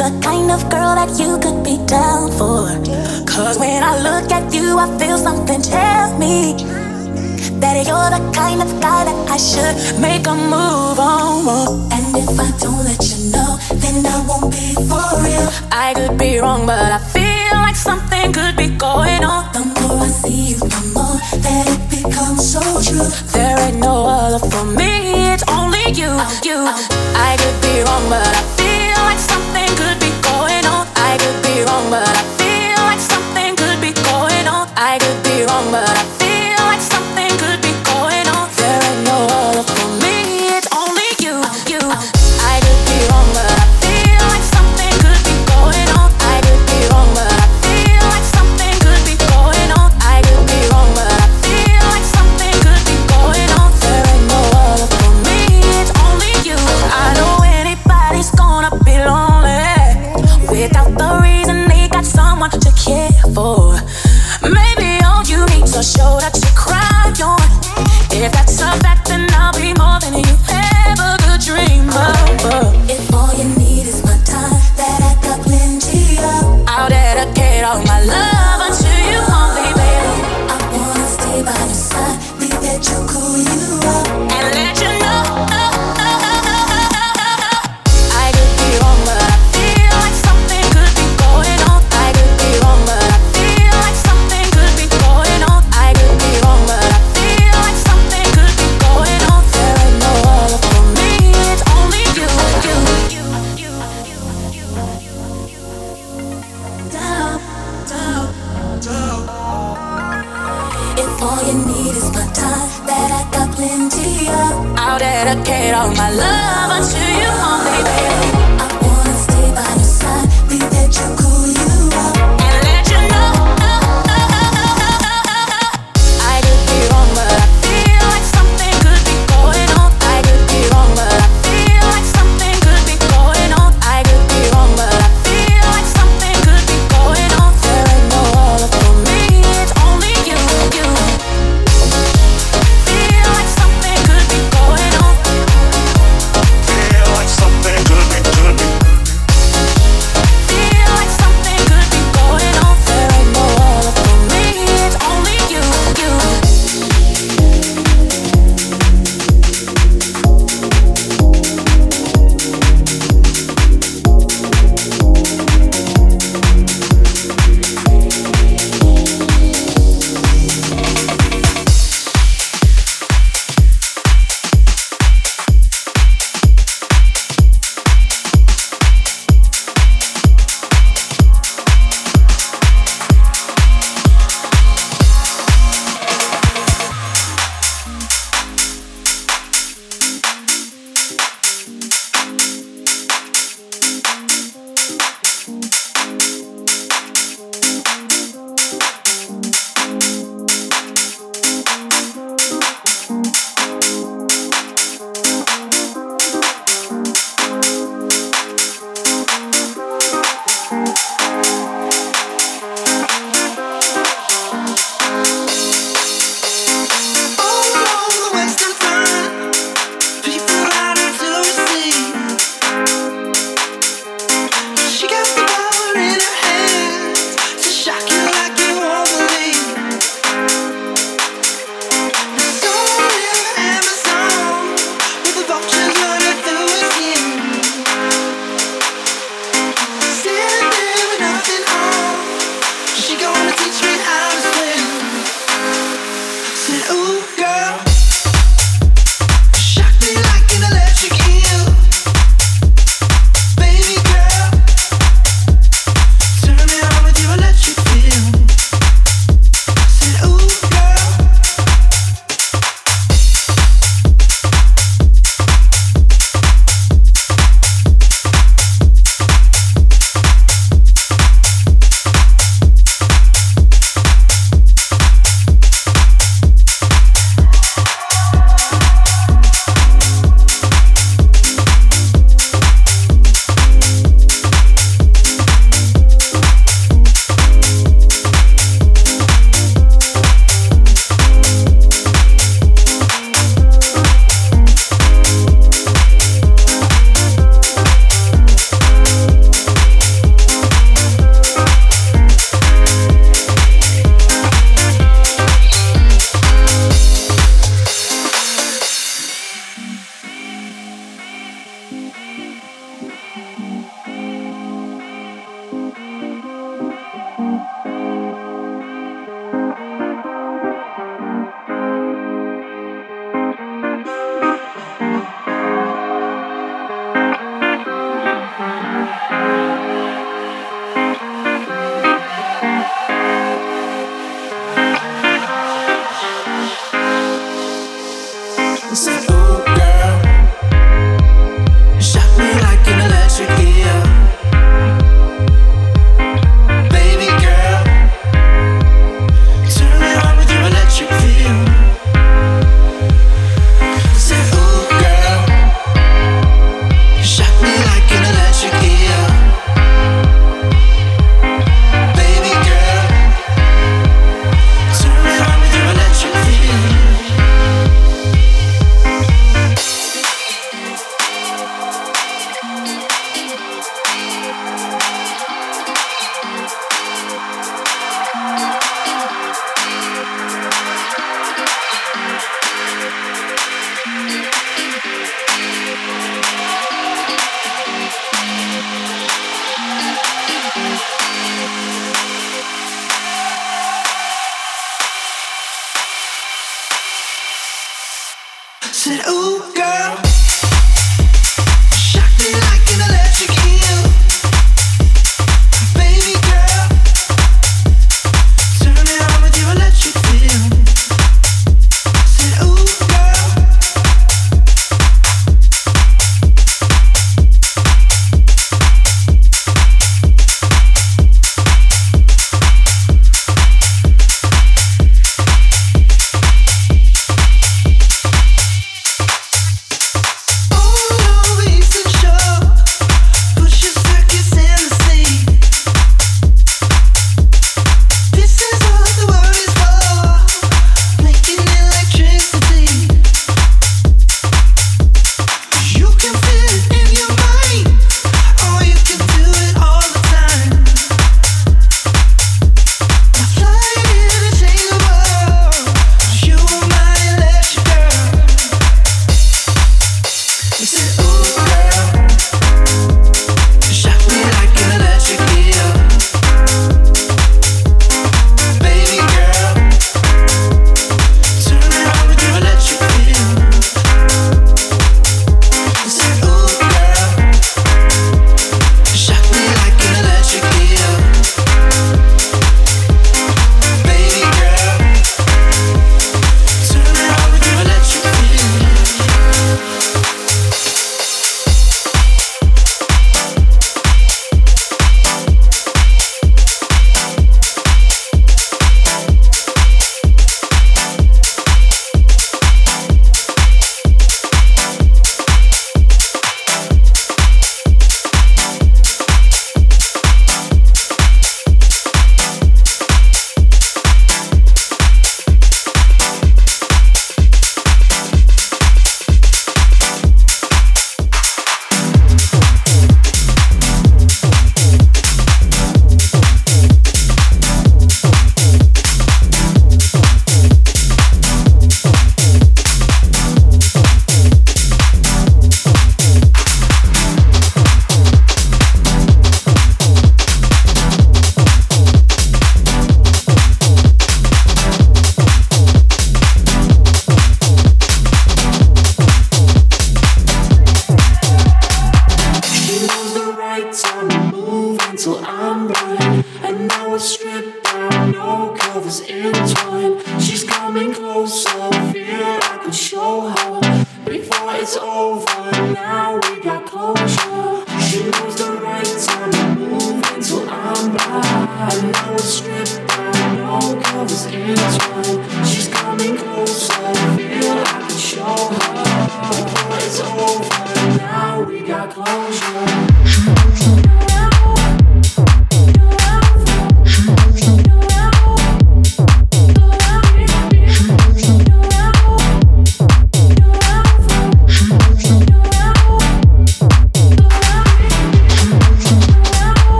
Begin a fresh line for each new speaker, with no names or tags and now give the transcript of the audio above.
the kind of girl that you could be down for. Cause when I look at you, I feel something tell me that you're the kind of guy that I should make a move on. And if I don't let you know, then I won't be for real. I could be wrong, but I feel like something could be going on. The more I see you, the more that it becomes so true. There ain't no other for me, it's only you, oh. you. I could be wrong, but I feel like something be wrong, but I feel like something could be going on. I could be wrong, but